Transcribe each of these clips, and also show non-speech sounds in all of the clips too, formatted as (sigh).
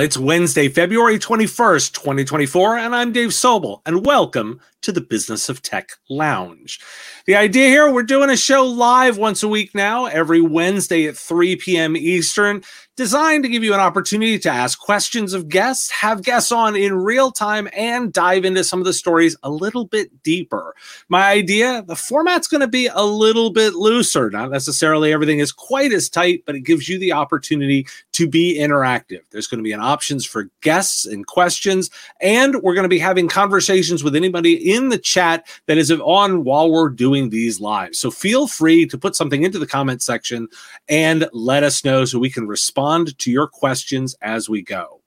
it's Wednesday, February 21st, 2024, and I'm Dave Sobel, and welcome to the Business of Tech Lounge. The idea here, we're doing a show live once a week now, every Wednesday at 3 p.m. Eastern, designed to give you an opportunity to ask questions of guests, have guests on in real time, and dive into some of the stories a little bit deeper. My idea, the format's going to be a little bit looser. Not necessarily everything is quite as tight, but it gives you the opportunity to be interactive. There's going to be an options for guests and questions, and we're going to be having conversations with anybody in the chat that is on while we're doing these live. So feel free to put something into the comment section and let us know so we can respond to your questions as we go.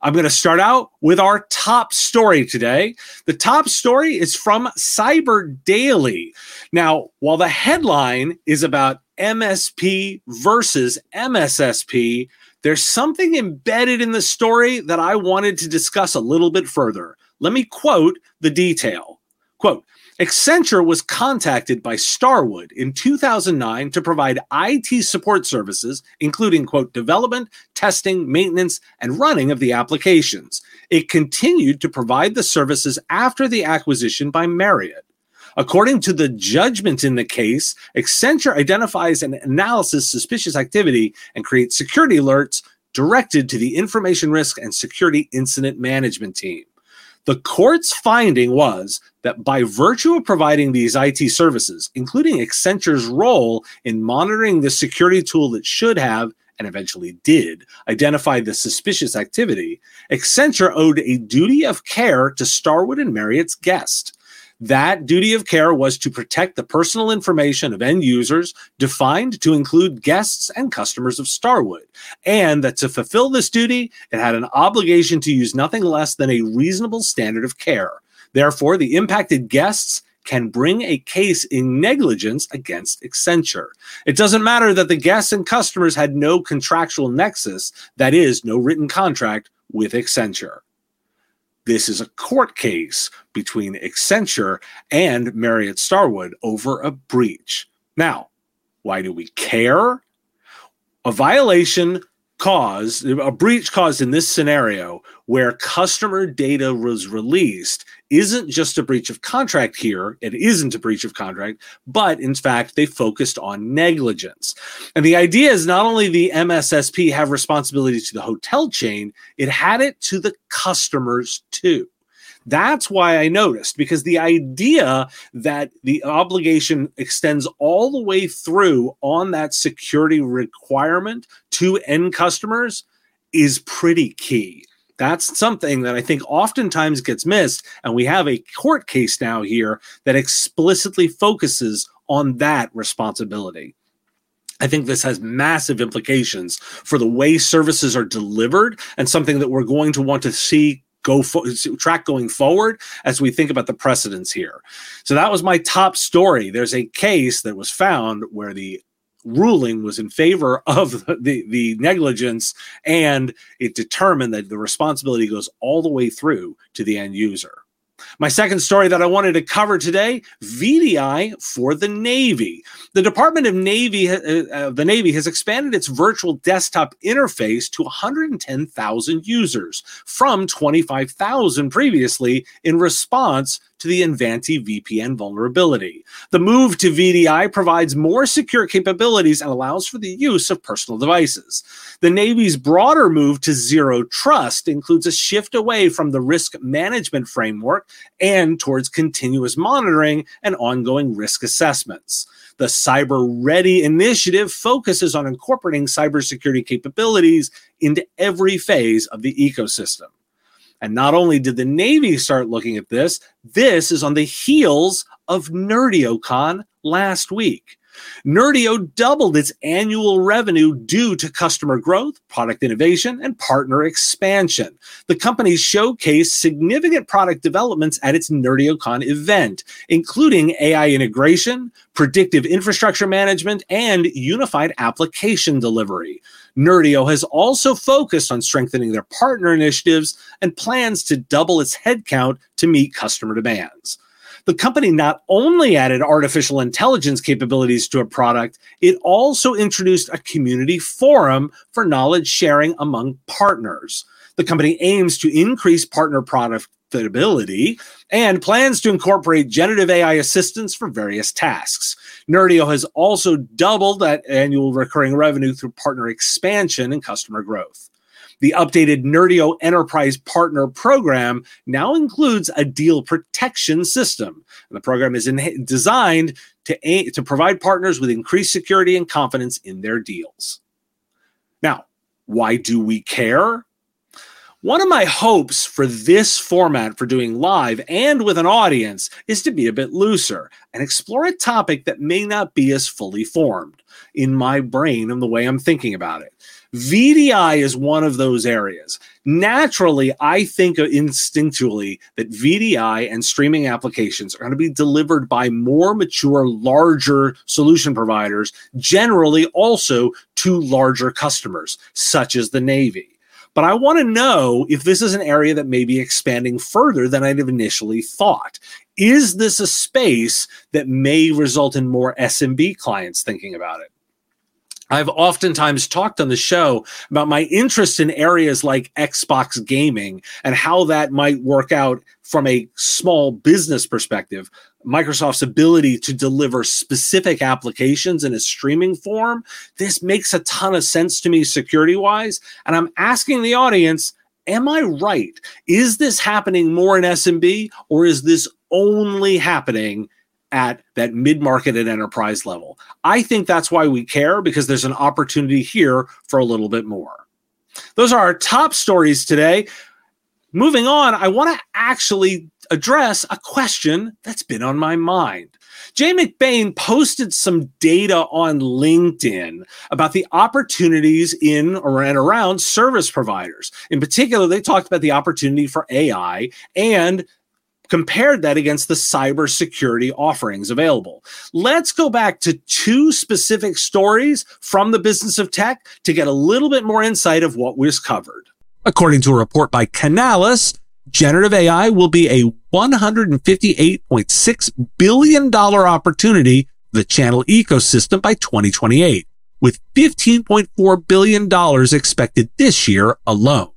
I'm going to start out with our top story today. The top story is from Cyber Daily. Now, while the headline is about MSP versus MSSP, there's something embedded in the story that I wanted to discuss a little bit further. Let me quote the detail. Quote, Accenture was contacted by Starwood in 2009 to provide IT support services, including, quote, development, testing, maintenance, and running of the applications. It continued to provide the services after the acquisition by Marriott. According to the judgment in the case, Accenture identifies and analyzes suspicious activity and creates security alerts directed to the Information Risk and Security Incident Management Team. The court's finding was that by virtue of providing these IT services, including Accenture's role in monitoring the security tool that should have and eventually did identify the suspicious activity, Accenture owed a duty of care to Starwood and Marriott's guest. That duty of care was to protect the personal information of end users, defined to include guests and customers of Starwood, and that to fulfill this duty, it had an obligation to use nothing less than a reasonable standard of care. Therefore, the impacted guests can bring a case in negligence against Accenture. It doesn't matter that the guests and customers had no contractual nexus, that is, no written contract with Accenture. This is a court case between Accenture and Marriott Starwood over a breach. Now, why do we care? A violation caused, a breach caused in this scenario where customer data was released isn't just a breach of contract here. It isn't a breach of contract, but in fact, they focused on negligence. And the idea is not only the MSSP have responsibility to the hotel chain, it had it to the customers too. That's why I noticed because the idea that the obligation extends all the way through on that security requirement to end customers is pretty key. That's something that I think oftentimes gets missed. And we have a court case now here that explicitly focuses on that responsibility. I think this has massive implications for the way services are delivered and something that we're going to want to see go fo- track going forward as we think about the precedents here. So that was my top story. There's a case that was found where the ruling was in favor of (laughs) the, the negligence and it determined that the responsibility goes all the way through to the end user. My second story that I wanted to cover today: VDI for the Navy. The Department of Navy, uh, uh, the Navy, has expanded its virtual desktop interface to 110,000 users from 25,000 previously, in response to the Ivanti VPN vulnerability. The move to VDI provides more secure capabilities and allows for the use of personal devices. The Navy's broader move to zero trust includes a shift away from the risk management framework and towards continuous monitoring and ongoing risk assessments. The Cyber Ready initiative focuses on incorporating cybersecurity capabilities into every phase of the ecosystem. And not only did the Navy start looking at this, this is on the heels of NerdioCon last week. Nerdio doubled its annual revenue due to customer growth, product innovation, and partner expansion. The company showcased significant product developments at its NerdioCon event, including AI integration, predictive infrastructure management, and unified application delivery. Nerdio has also focused on strengthening their partner initiatives and plans to double its headcount to meet customer demands. The company not only added artificial intelligence capabilities to a product, it also introduced a community forum for knowledge sharing among partners. The company aims to increase partner profitability and plans to incorporate generative AI assistance for various tasks. Nerdio has also doubled that annual recurring revenue through partner expansion and customer growth. The updated Nerdio Enterprise Partner Program now includes a deal protection system. And the program is in, designed to, to provide partners with increased security and confidence in their deals. Now, why do we care? One of my hopes for this format for doing live and with an audience is to be a bit looser and explore a topic that may not be as fully formed in my brain and the way I'm thinking about it. VDI is one of those areas. Naturally, I think instinctually that VDI and streaming applications are going to be delivered by more mature, larger solution providers, generally also to larger customers, such as the Navy. But I want to know if this is an area that may be expanding further than I'd have initially thought. Is this a space that may result in more SMB clients thinking about it? I've oftentimes talked on the show about my interest in areas like Xbox gaming and how that might work out from a small business perspective. Microsoft's ability to deliver specific applications in a streaming form, this makes a ton of sense to me security wise. And I'm asking the audience, am I right? Is this happening more in SMB or is this only happening at that mid market and enterprise level? I think that's why we care because there's an opportunity here for a little bit more. Those are our top stories today. Moving on, I want to actually address a question that's been on my mind. Jay McBain posted some data on LinkedIn about the opportunities in or and around service providers. In particular, they talked about the opportunity for AI and compared that against the cybersecurity offerings available. Let's go back to two specific stories from the business of tech to get a little bit more insight of what was covered. According to a report by Canalys, generative AI will be a $158.6 billion opportunity the channel ecosystem by 2028, with $15.4 billion expected this year alone.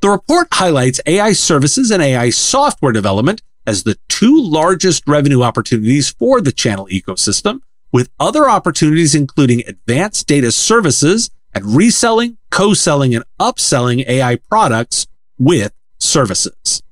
The report highlights AI services and AI software development as the two largest revenue opportunities for the channel ecosystem, with other opportunities including advanced data services and reselling, co-selling, and upselling AI products with services.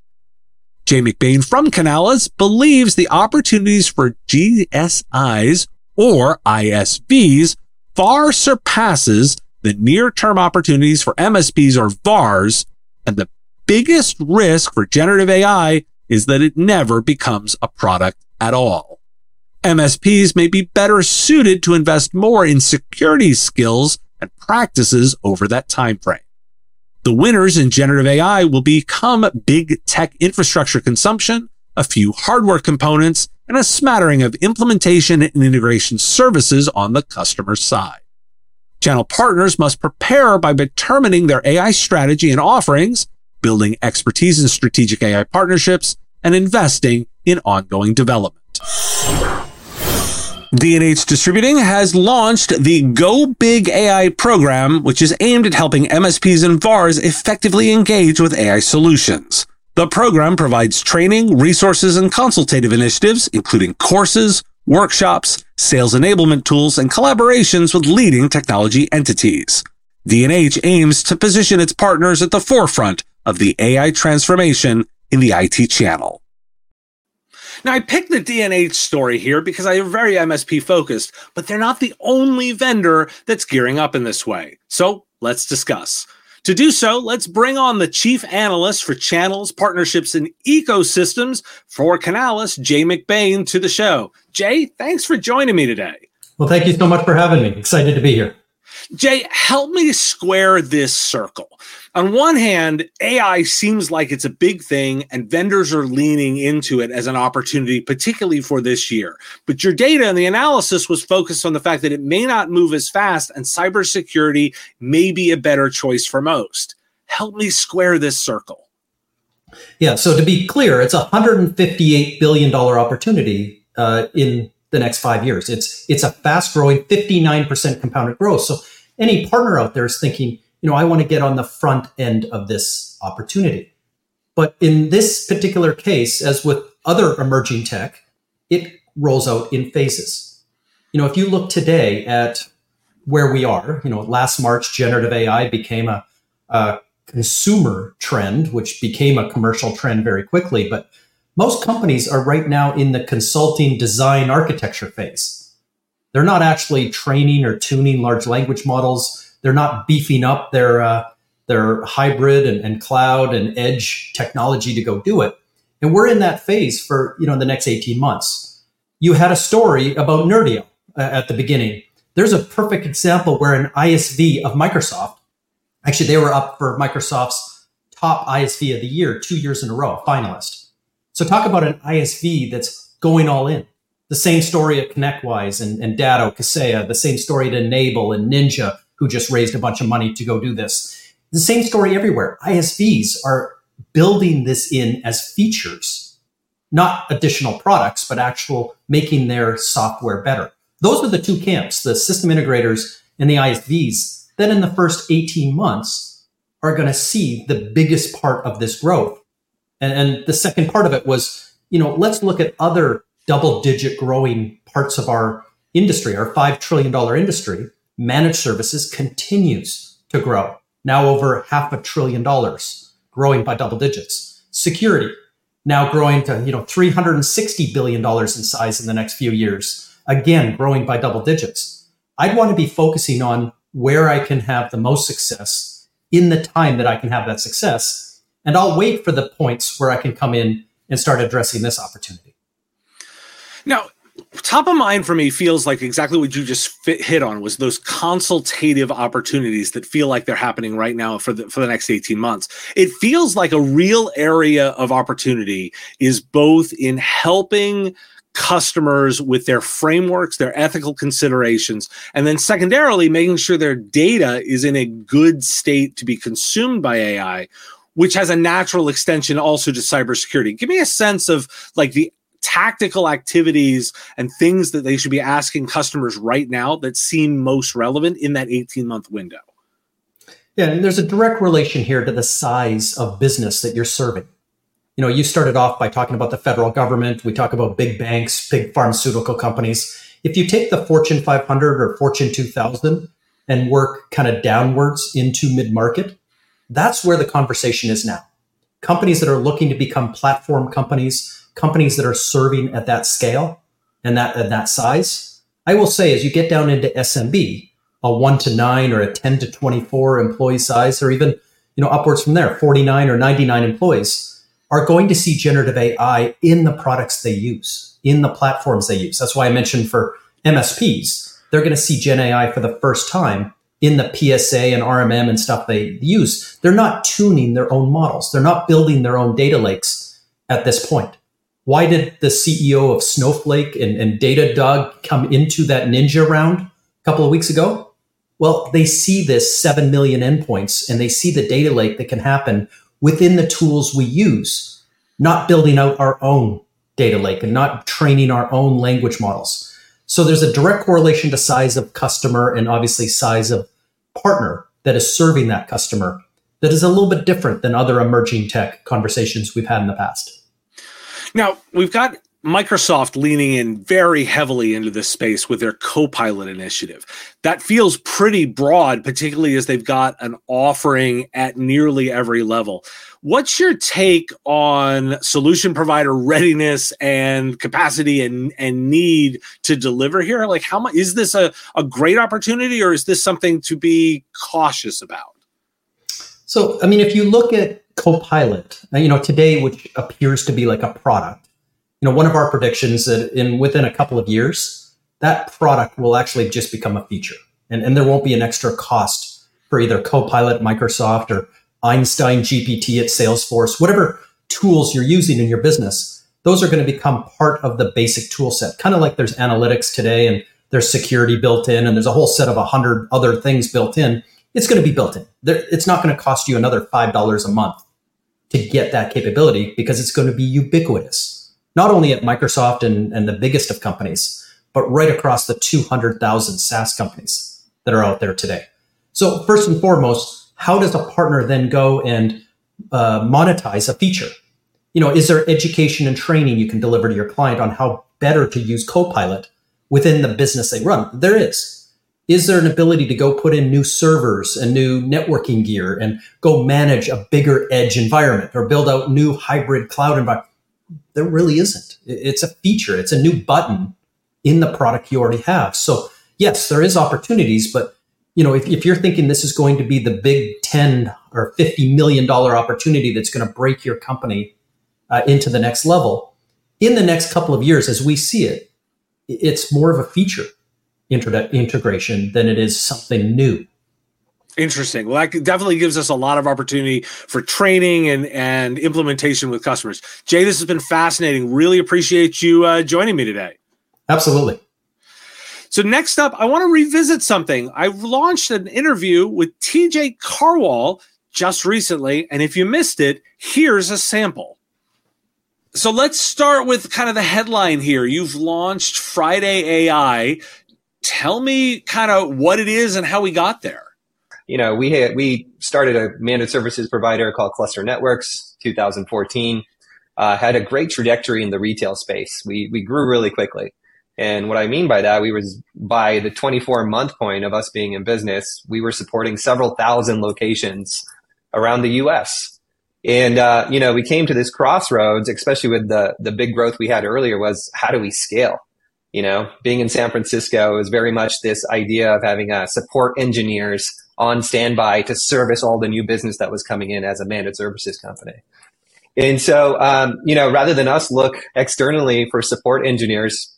Jay McBain from Canalys believes the opportunities for GSIs or ISVs far surpasses the near-term opportunities for MSPs or VARs, and the biggest risk for generative AI is that it never becomes a product at all. MSPs may be better suited to invest more in security skills and practices over that time frame. The winners in generative AI will become big tech infrastructure consumption, a few hardware components, and a smattering of implementation and integration services on the customer side. Channel partners must prepare by determining their AI strategy and offerings, building expertise in strategic AI partnerships, and investing in ongoing development. D&H Distributing has launched the Go Big AI program, which is aimed at helping MSPs and VARs effectively engage with AI solutions. The program provides training, resources, and consultative initiatives, including courses, workshops, sales enablement tools, and collaborations with leading technology entities. D&H aims to position its partners at the forefront of the AI transformation in the IT channel. Now, I picked the D&H story here because I am very MSP focused, but they're not the only vendor that's gearing up in this way. So let's discuss. To do so, let's bring on the chief analyst for channels, partnerships, and ecosystems for Canalys, Jay McBain, to the show. Jay, thanks for joining me today. Well, thank you so much for having me. Excited to be here. Jay, help me square this circle on one hand, AI seems like it's a big thing and vendors are leaning into it as an opportunity, particularly for this year. But your data and the analysis was focused on the fact that it may not move as fast and cybersecurity may be a better choice for most. Help me square this circle. Yeah, so to be clear, it's a $158 billion opportunity uh, in the next five years. It's, it's a fast growing 59% compounded growth. So any partner out there is thinking, you know, I want to get on the front end of this opportunity. But in this particular case, as with other emerging tech, it rolls out in phases. You know, if you look today at where we are, you know, last March, generative AI became a, a consumer trend, which became a commercial trend very quickly. But most companies are right now in the consulting design architecture phase. They're not actually training or tuning large language models. They're not beefing up their uh, their hybrid and, and cloud and edge technology to go do it. And we're in that phase for you know the next 18 months. You had a story about Nerdio uh, at the beginning. There's a perfect example where an ISV of Microsoft, actually they were up for Microsoft's top ISV of the year two years in a row, finalist. So talk about an ISV that's going all in. The same story at ConnectWise and, and Datto, Kaseya, the same story at N-able and Ninja, who just raised a bunch of money to go do this. The same story everywhere. ISVs are building this in as features, not additional products, but actual making their software better. Those are the two camps, the system integrators and the ISVs that in the first 18 months are going to see the biggest part of this growth. And, and the second part of it was, you know, let's look at other double digit growing parts of our industry, our $5 trillion industry. Managed services continues to grow, now over half a trillion dollars growing by double digits. Security now growing to, you know, $360 billion in size in the next few years. Again, growing by double digits. I'd want to be focusing on where I can have the most success in the time that I can have that success. And I'll wait for the points where I can come in and start addressing this opportunity. Now, top of mind for me feels like exactly what you just fit, hit on was those consultative opportunities that feel like they're happening right now for the for the next 18 months it feels like a real area of opportunity is both in helping customers with their frameworks, their ethical considerations, and then secondarily making sure their data is in a good state to be consumed by AI, which has a natural extension also to cybersecurity. Give me a sense of like the tactical activities and things that they should be asking customers right now that seem most relevant in that 18 month window? Yeah, and there's a direct relation here to the size of business that you're serving. You know, you started off by talking about the federal government. We talk about big banks, big pharmaceutical companies. If you take the Fortune 500 or Fortune 2000 and work kind of downwards into mid market, that's where the conversation is now. Companies that are looking to become platform companies, companies that are serving at that scale and that at that size. I will say, as you get down into SMB, a one to nine or a 10 to 24 employee size, or even, you know, upwards from there, 49 or 99 employees are going to see generative AI in the products they use, in the platforms they use. That's why I mentioned for MSPs, they're going to see Gen AI for the first time in the PSA and RMM and stuff they use. They're not tuning their own models. They're not building their own data lakes at this point. Why did the CEO of Snowflake and, and Datadog come into that ninja round a couple of weeks ago? Well, they see this 7 million endpoints and they see the data lake that can happen within the tools we use, not building out our own data lake and not training our own language models. So there's a direct correlation to size of customer and obviously size of partner that is serving that customer that is a little bit different than other emerging tech conversations we've had in the past. Now, we've got Microsoft leaning in very heavily into this space with their Copilot initiative. That feels pretty broad, particularly as they've got an offering at nearly every level. What's your take on solution provider readiness and capacity and, and need to deliver here? Like, how much is this a, a great opportunity or is this something to be cautious about? So, I mean, if you look at Copilot, uh, you know, today, which appears to be like a product, you know, one of our predictions that in within a couple of years, that product will actually just become a feature, and and there won't be an extra cost for either Copilot, Microsoft, or Einstein GPT at Salesforce, whatever tools you're using in your business. Those are going to become part of the basic tool set, kind of like there's analytics today and there's security built in, and there's a whole set of a hundred other things built in. It's going to be built in. It's not going to cost you another five dollars a month to get that capability because it's going to be ubiquitous, not only at Microsoft and, and the biggest of companies, but right across the 200,000 SaaS companies that are out there today. So first and foremost, how does a partner then go and uh, monetize a feature? You know, is there education and training you can deliver to your client on how better to use Copilot within the business they run? There is. Is there an ability to go put in new servers and new networking gear and go manage a bigger edge environment or build out new hybrid cloud environment? There really isn't. It's a feature. It's a new button in the product you already have. So yes, there is opportunities, but you know, if, if you're thinking this is going to be the big 10 or 50 million dollar opportunity that's going to break your company uh, into the next level, in the next couple of years, as we see it, it's more of a feature integration than it is something new. Interesting. Well, that definitely gives us a lot of opportunity for training and, and implementation with customers. Jay, this has been fascinating. Really appreciate you uh, joining me today. Absolutely. So next up, I want to revisit something. I launched an interview with TJ Carwall just recently, and if you missed it, here's a sample. So let's start with kind of the headline here. You've launched Friday AI. Tell me kind of what it is and how we got there. You know, we had, we started a managed services provider called Cluster Networks 2014. Uh, had a great trajectory in the retail space. We we grew really quickly. And what I mean by that, we was by the 24 month point of us being in business, we were supporting several thousand locations around the U.S. And uh, you know, we came to this crossroads, especially with the the big growth we had earlier. Was how do we scale? You know, being in San Francisco is very much this idea of having uh, support engineers on standby to service all the new business that was coming in as a managed services company. And so, um, you know, rather than us look externally for support engineers,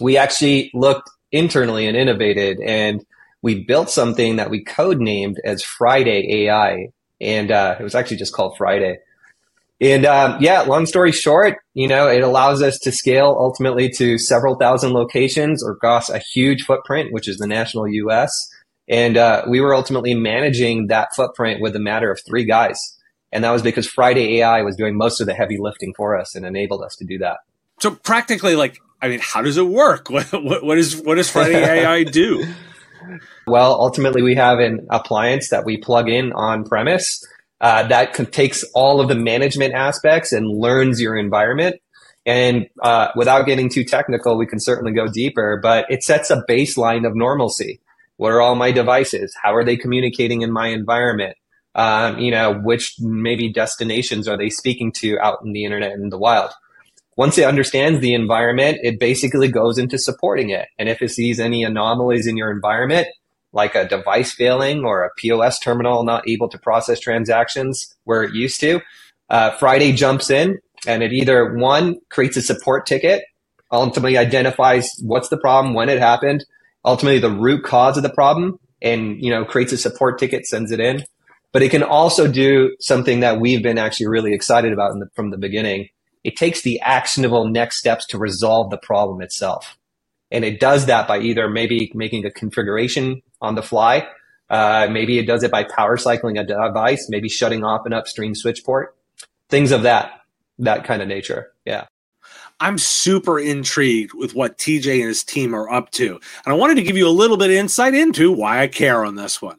we actually looked internally and innovated and we built something that we code named as Friday AI. And uh, it was actually just called Friday. And um, yeah, long story short, you know, it allows us to scale ultimately to several thousand locations or across a huge footprint, which is the national US. And uh, we were ultimately managing that footprint with a matter of three guys. And that was because Friday AI was doing most of the heavy lifting for us and enabled us to do that. So practically, like I mean, how does it work? (laughs) What, what, what is what does Friday AI (laughs) do? Well, ultimately, we have an appliance that we plug in on premise uh, that takes all of the management aspects and learns your environment. And uh, without getting too technical, we can certainly go deeper, but it sets a baseline of normalcy. What are all my devices? How are they communicating in my environment? Um, you know, which maybe destinations are they speaking to out in the internet in the wild? Once it understands the environment, it basically goes into supporting it. And if it sees any anomalies in your environment, like a device failing or a POS terminal not able to process transactions where it used to, uh, Friday jumps in and it either one creates a support ticket, ultimately identifies what's the problem, when it happened, ultimately the root cause of the problem, and you know creates a support ticket, sends it in. But it can also do something that we've been actually really excited about the, from the beginning, it takes the actionable next steps to resolve the problem itself. And it does that by either maybe making a configuration on the fly. Uh, maybe it does it by power cycling a device, maybe shutting off an upstream switch port, things of that, that kind of nature. Yeah. I'm super intrigued with what TJ and his team are up to. And I wanted to give you a little bit of insight into why I care on this one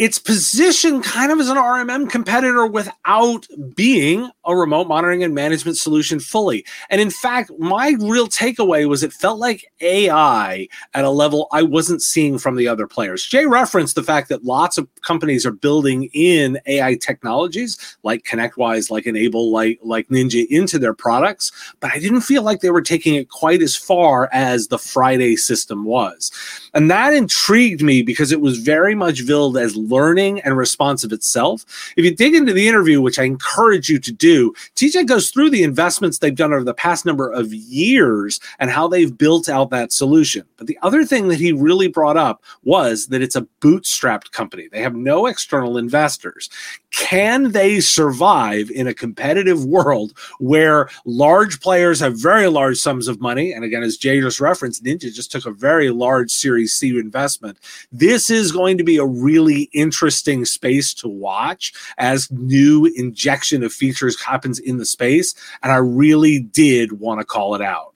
it's positioned kind of as an RMM competitor without being a remote monitoring and management solution fully. And in fact, my real takeaway was it felt like AI at a level I wasn't seeing from the other players. Jay referenced the fact that lots of companies are building in AI technologies like ConnectWise, like N-able, like, like Ninja into their products, but I didn't feel like they were taking it quite as far as the Friday system was. And that intrigued me because it was very much billed as learning and responsive itself. If you dig into the interview, which I encourage you to do, TJ goes through the investments they've done over the past number of years and how they've built out that solution. But the other thing that he really brought up was that it's a bootstrapped company. They have no external investors. Can they survive in a competitive world where large players have very large sums of money? And again, as Jay just referenced, Ninja just took a very large Series C investment. This is going to be a really interesting space to watch as new injection of features happens in the space. And I really did want to call it out.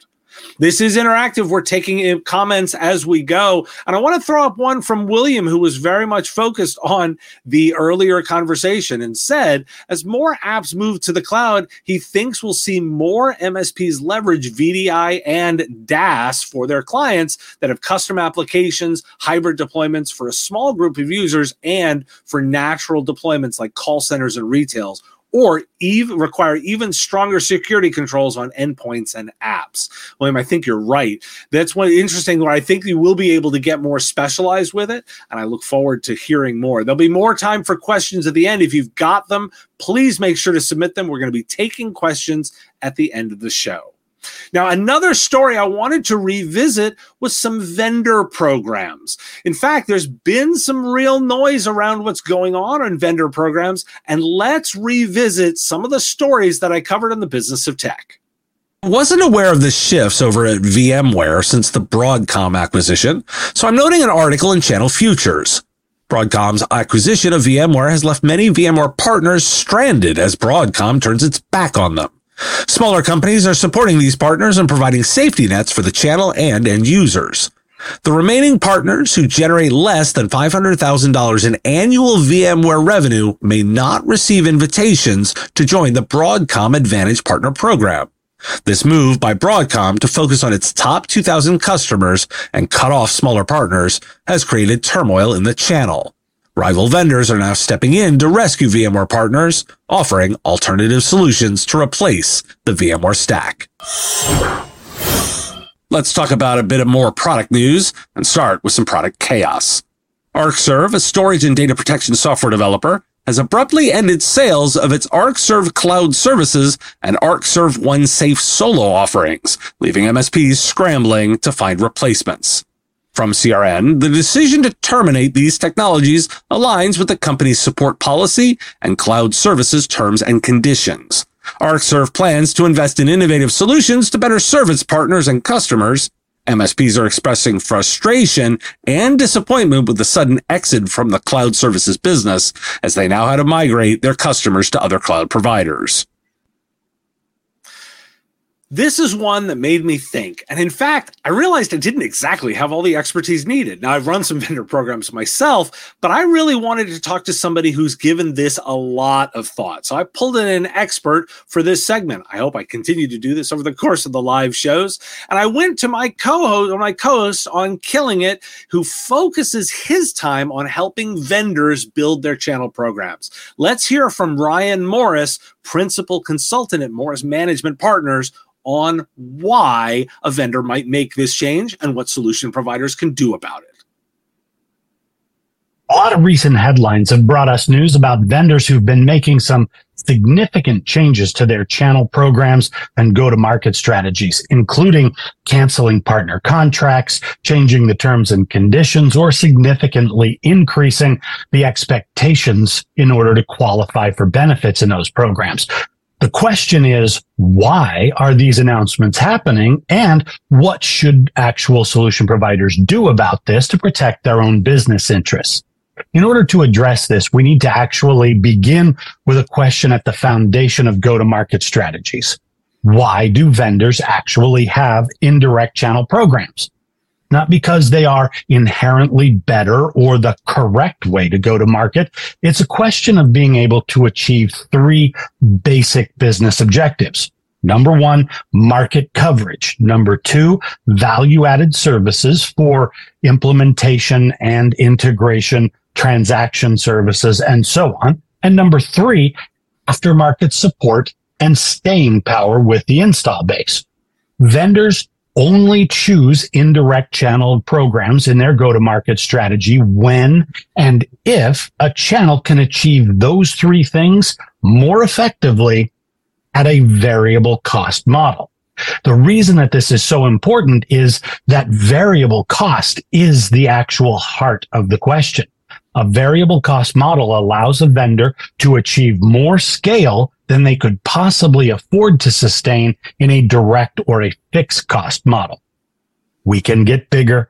This is interactive. We're taking uh, comments as we go. And I want to throw up one from William, who was very much focused on the earlier conversation and said, as more apps move to the cloud, he thinks we'll see more MSPs leverage VDI and DaaS for their clients that have custom applications, hybrid deployments for a small group of users, and for natural deployments like call centers and retails or even require even stronger security controls on endpoints and apps. William, I think you're right. That's one interesting where I think you will be able to get more specialized with it. And I look forward to hearing more. There'll be more time for questions at the end. If you've got them, please make sure to submit them. We're going to be taking questions at the end of the show. Now, another story I wanted to revisit was some vendor programs. In fact, there's been some real noise around what's going on in vendor programs, and let's revisit some of the stories that I covered in the business of tech. Wasn't aware of the shifts over at VMware since the Broadcom acquisition, so I'm noting an article in Channel Futures. Broadcom's acquisition of VMware has left many VMware partners stranded as Broadcom turns its back on them. Smaller companies are supporting these partners and providing safety nets for the channel and end users. The remaining partners who generate less than $500,000 in annual VMware revenue may not receive invitations to join the Broadcom Advantage Partner Program. This move by Broadcom to focus on its top 2,000 customers and cut off smaller partners has created turmoil in the channel. Rival vendors are now stepping in to rescue VMware partners, offering alternative solutions to replace the VMware stack. Let's talk about a bit of more product news and start with some product chaos. ArcServe, a storage and data protection software developer, has abruptly ended sales of its ArcServe cloud services and ArcServe One Safe solo offerings, leaving MSPs scrambling to find replacements. From CRN, the decision to terminate these technologies aligns with the company's support policy and cloud services terms and conditions. ArcServe plans to invest in innovative solutions to better serve its partners and customers. MSPs are expressing frustration and disappointment with the sudden exit from the cloud services business as they now have to migrate their customers to other cloud providers. This is one that made me think. And in fact, I realized I didn't exactly have all the expertise needed. Now, I've run some (laughs) vendor programs myself, but I really wanted to talk to somebody who's given this a lot of thought. So I pulled in an expert for this segment. I hope I continue to do this over the course of the live shows. And I went to my co-host my co-host on Killing It, who focuses his time on helping vendors build their channel programs. Let's hear from Ryan Morris, principal consultant at Morris Management Partners on why a vendor might make this change and what solution providers can do about it. A lot of recent headlines have brought us news about vendors who've been making some significant changes to their channel programs and go to market strategies, including canceling partner contracts, changing the terms and conditions, or significantly increasing the expectations in order to qualify for benefits in those programs. The question is, why are these announcements happening? And what should actual solution providers do about this to protect their own business interests? In order to address this, we need to actually begin with a question at the foundation of go to market strategies. Why do vendors actually have indirect channel programs? not because they are inherently better or the correct way to go to market. It's a question of being able to achieve three basic business objectives. Number one, market coverage. Number two, value added services for implementation and integration, transaction services, and so on. And number three, aftermarket support and staying power with the install base. Vendors only choose indirect channel programs in their go to market strategy when and if a channel can achieve those three things more effectively at a variable cost model. The reason that this is so important is that variable cost is the actual heart of the question. A variable cost model allows a vendor to achieve more scale than they could possibly afford to sustain in a direct or a fixed cost model. We can get bigger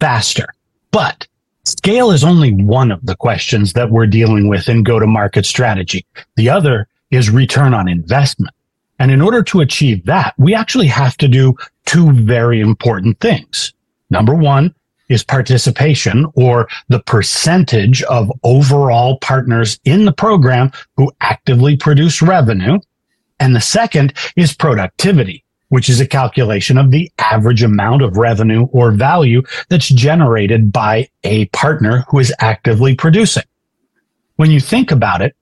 faster, but scale is only one of the questions that we're dealing with in go to market strategy. The other is return on investment. And in order to achieve that, we actually have to do two very important things. Number one is participation or the percentage of overall partners in the program who actively produce revenue. And the second is productivity, which is a calculation of the average amount of revenue or value that's generated by a partner who is actively producing. When you think about it,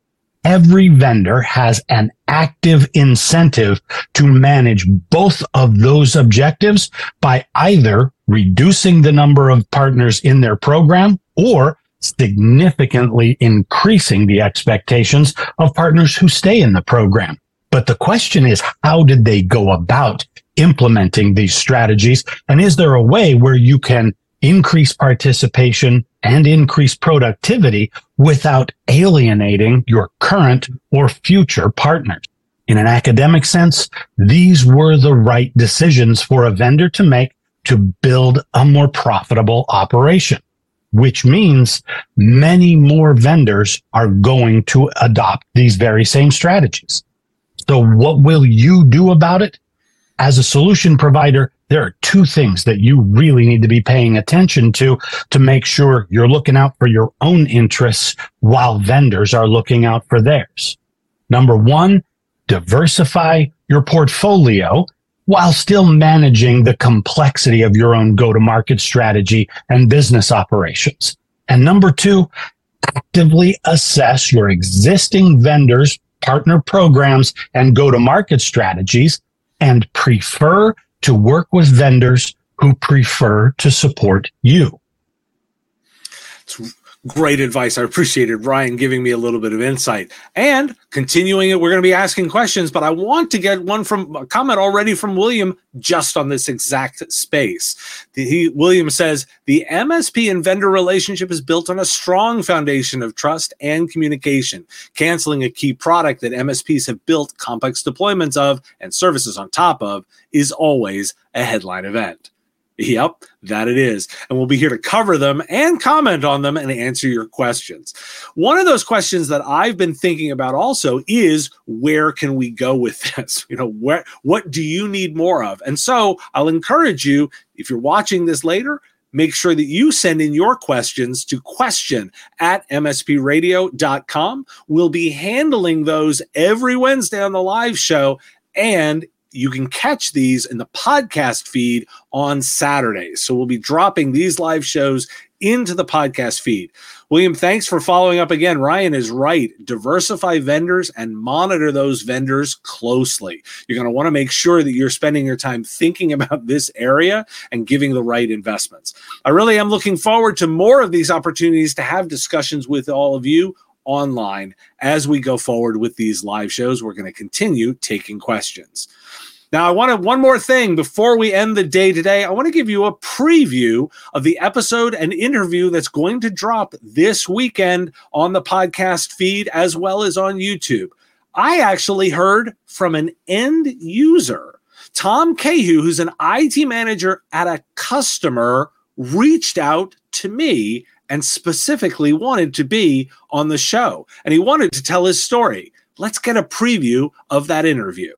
every vendor has an active incentive to manage both of those objectives by either reducing the number of partners in their program or significantly increasing the expectations of partners who stay in the program. But the question is, how did they go about implementing these strategies? And is there a way where you can increase participation and increase productivity without alienating your current or future partners. In an academic sense, these were the right decisions for a vendor to make to build a more profitable operation, which means many more vendors are going to adopt these very same strategies. So what will you do about it? As a solution provider, there are two things that you really need to be paying attention to to make sure you're looking out for your own interests while vendors are looking out for theirs. Number one, diversify your portfolio while still managing the complexity of your own go to market strategy and business operations. And number two, actively assess your existing vendors, partner programs, and go to market strategies and prefer to work with vendors who prefer to support you. Great advice. I appreciated Ryan giving me a little bit of insight. And continuing it, we're going to be asking questions, but I want to get one from a comment already from William just on this exact space. The, he, William says the MSP and vendor relationship is built on a strong foundation of trust and communication. Canceling a key product that MSPs have built complex deployments of and services on top of is always a headline event. Yep, that it is. And we'll be here to cover them and comment on them and answer your questions. One of those questions that I've been thinking about also is where can we go with (laughs) this? You know, where what do you need more of? And so I'll encourage you, if you're watching this later, make sure that you send in your questions to question at mspradio.com. We'll be handling those every Wednesday on the live show. And you can catch these in the podcast feed on Saturdays. So we'll be dropping these live shows into the podcast feed. William, thanks for following up again. Ryan is right. Diversify vendors and monitor those vendors closely. You're going to want to make sure that you're spending your time thinking (laughs) about this area and giving the right investments. I really am looking forward to more of these opportunities to have discussions with all of you online as we go forward with these live shows. We're going to continue taking questions. Now, I wanted one more thing before we end the day today. I want to give you a preview of the episode and interview that's going to drop this weekend on the podcast feed as well as on YouTube. I actually heard from an end user, Tom Cahu, who's an IT manager at a customer, reached out to me and specifically wanted to be on the show. And he wanted to tell his story. Let's get a preview of that interview.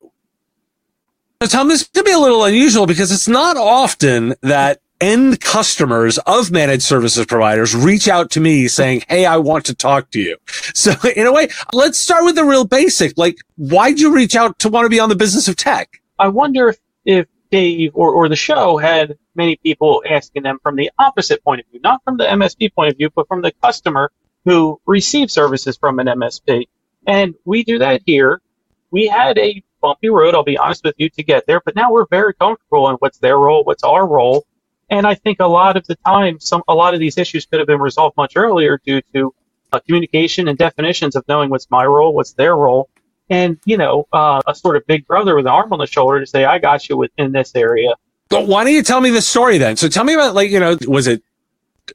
So Tom, this could be a little unusual because it's not often that end customers of managed services providers reach out to me saying, Hey, I want to talk to you. So (laughs) in a way, let's start with the real basic. Like, why'd you reach out to want to be on the business of tech? I wonder if, if Dave or, or the show had many people asking them from the opposite point of view, not from the MSP point of view, but from the customer who receives services from an MSP. And we do that here. We had a bumpy road, I'll be honest with you, to get there, but now we're very comfortable in what's their role, what's our role. And I think a lot of the time, some a lot of these issues could have been resolved much earlier due to uh, communication and definitions of knowing what's my role, what's their role, and you know, uh, a sort of big brother with an arm on the shoulder to say, "I got you within this area." But why don't you tell me the story then? So tell me about like you know, was it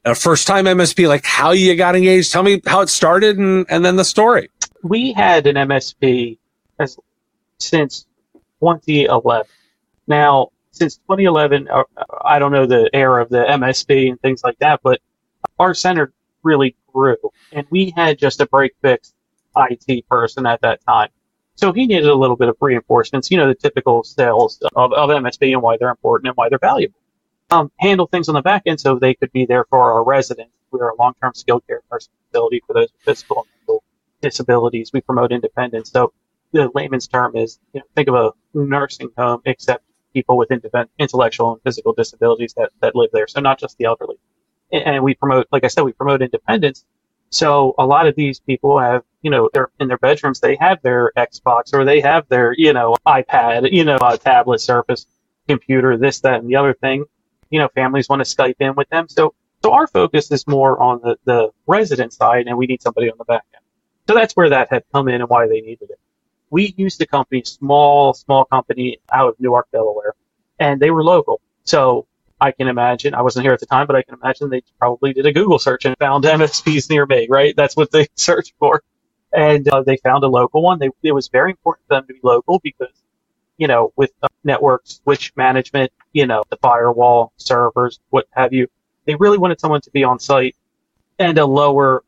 a first time MSP? Like how you got engaged? Tell me how it started and and then the story. We had an MSP as since 2011. Now, since 2011, uh, I don't know the era of the MSP and things like that, but our center really grew, and we had just a break fix IT person at that time. So he needed a little bit of reinforcements, you know, the typical sales of, of MSP and why they're important and why they're valuable. Um, handle things on the back end so they could be there for our residents. We're a long-term skilled care facility for those with physical and mental disabilities. We promote independence. So the layman's term is, you know, think of a nursing home, except people with intellectual and physical disabilities that, that live there. So not just the elderly. And we promote, like I said, we promote independence. So a lot of these people have, you know, they're in their bedrooms, they have their Xbox or they have their, you know, iPad, you know, a tablet, Surface, computer, this, that, and the other thing. You know, families want to Skype in with them. So, so our focus is more on the, the resident side and we need somebody on the back end. So that's where that had come in and why they needed it we used a company, small, small company out of Newark, Delaware, and they were local. So I can imagine, I wasn't here at the time, but I can imagine they probably did a Google search and found (laughs) MSPs near me, right? That's what they (laughs) searched for. And uh, they found a local one. They, it was very important for them to be local because, you know, with uh, network switch management, you know, the firewall, servers, what have you, they really wanted someone to be on site and a lower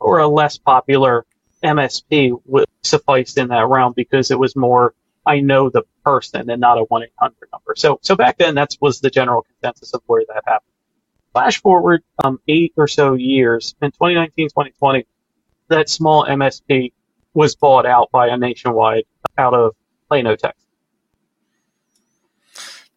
or a less popular MSP would suffice in that realm because it was more I know the person and not a one eight hundred number. So so back then that was the general consensus of where that happened. Flash forward um, eight or so years in 2019 2020, that small MSP was bought out by a nationwide out of Plano, Texas.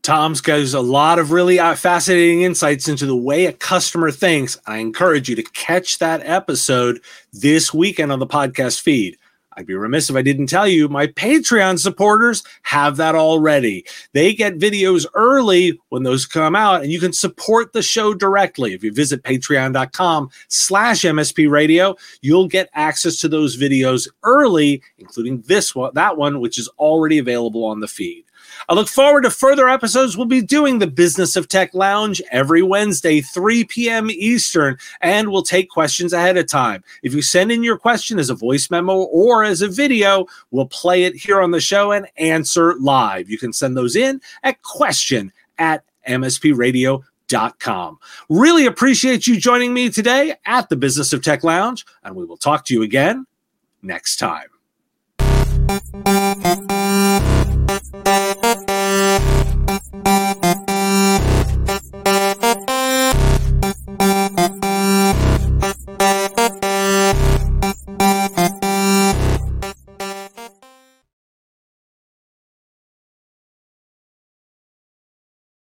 Tom's gives a lot of really uh, fascinating insights into the way a customer thinks. I encourage you to catch that episode this weekend on the podcast feed. I'd be remiss if I didn't tell you my Patreon supporters have that already. They get videos early when those come out, and you can support the show directly. If you visit patreon.com slash MSP radio, you'll get access to those videos early, including this one, that one, which is already available on the feed. I look forward to further episodes. We'll be doing the Business of Tech Lounge every Wednesday, 3 p.m. Eastern, and we'll take questions ahead of time. If you send in your question as a voice memo or as a video, we'll play it here on the show and answer live. You can send those in at question at mspradio.com. Really appreciate you joining me today at the Business of Tech Lounge, and we will talk to you again next time.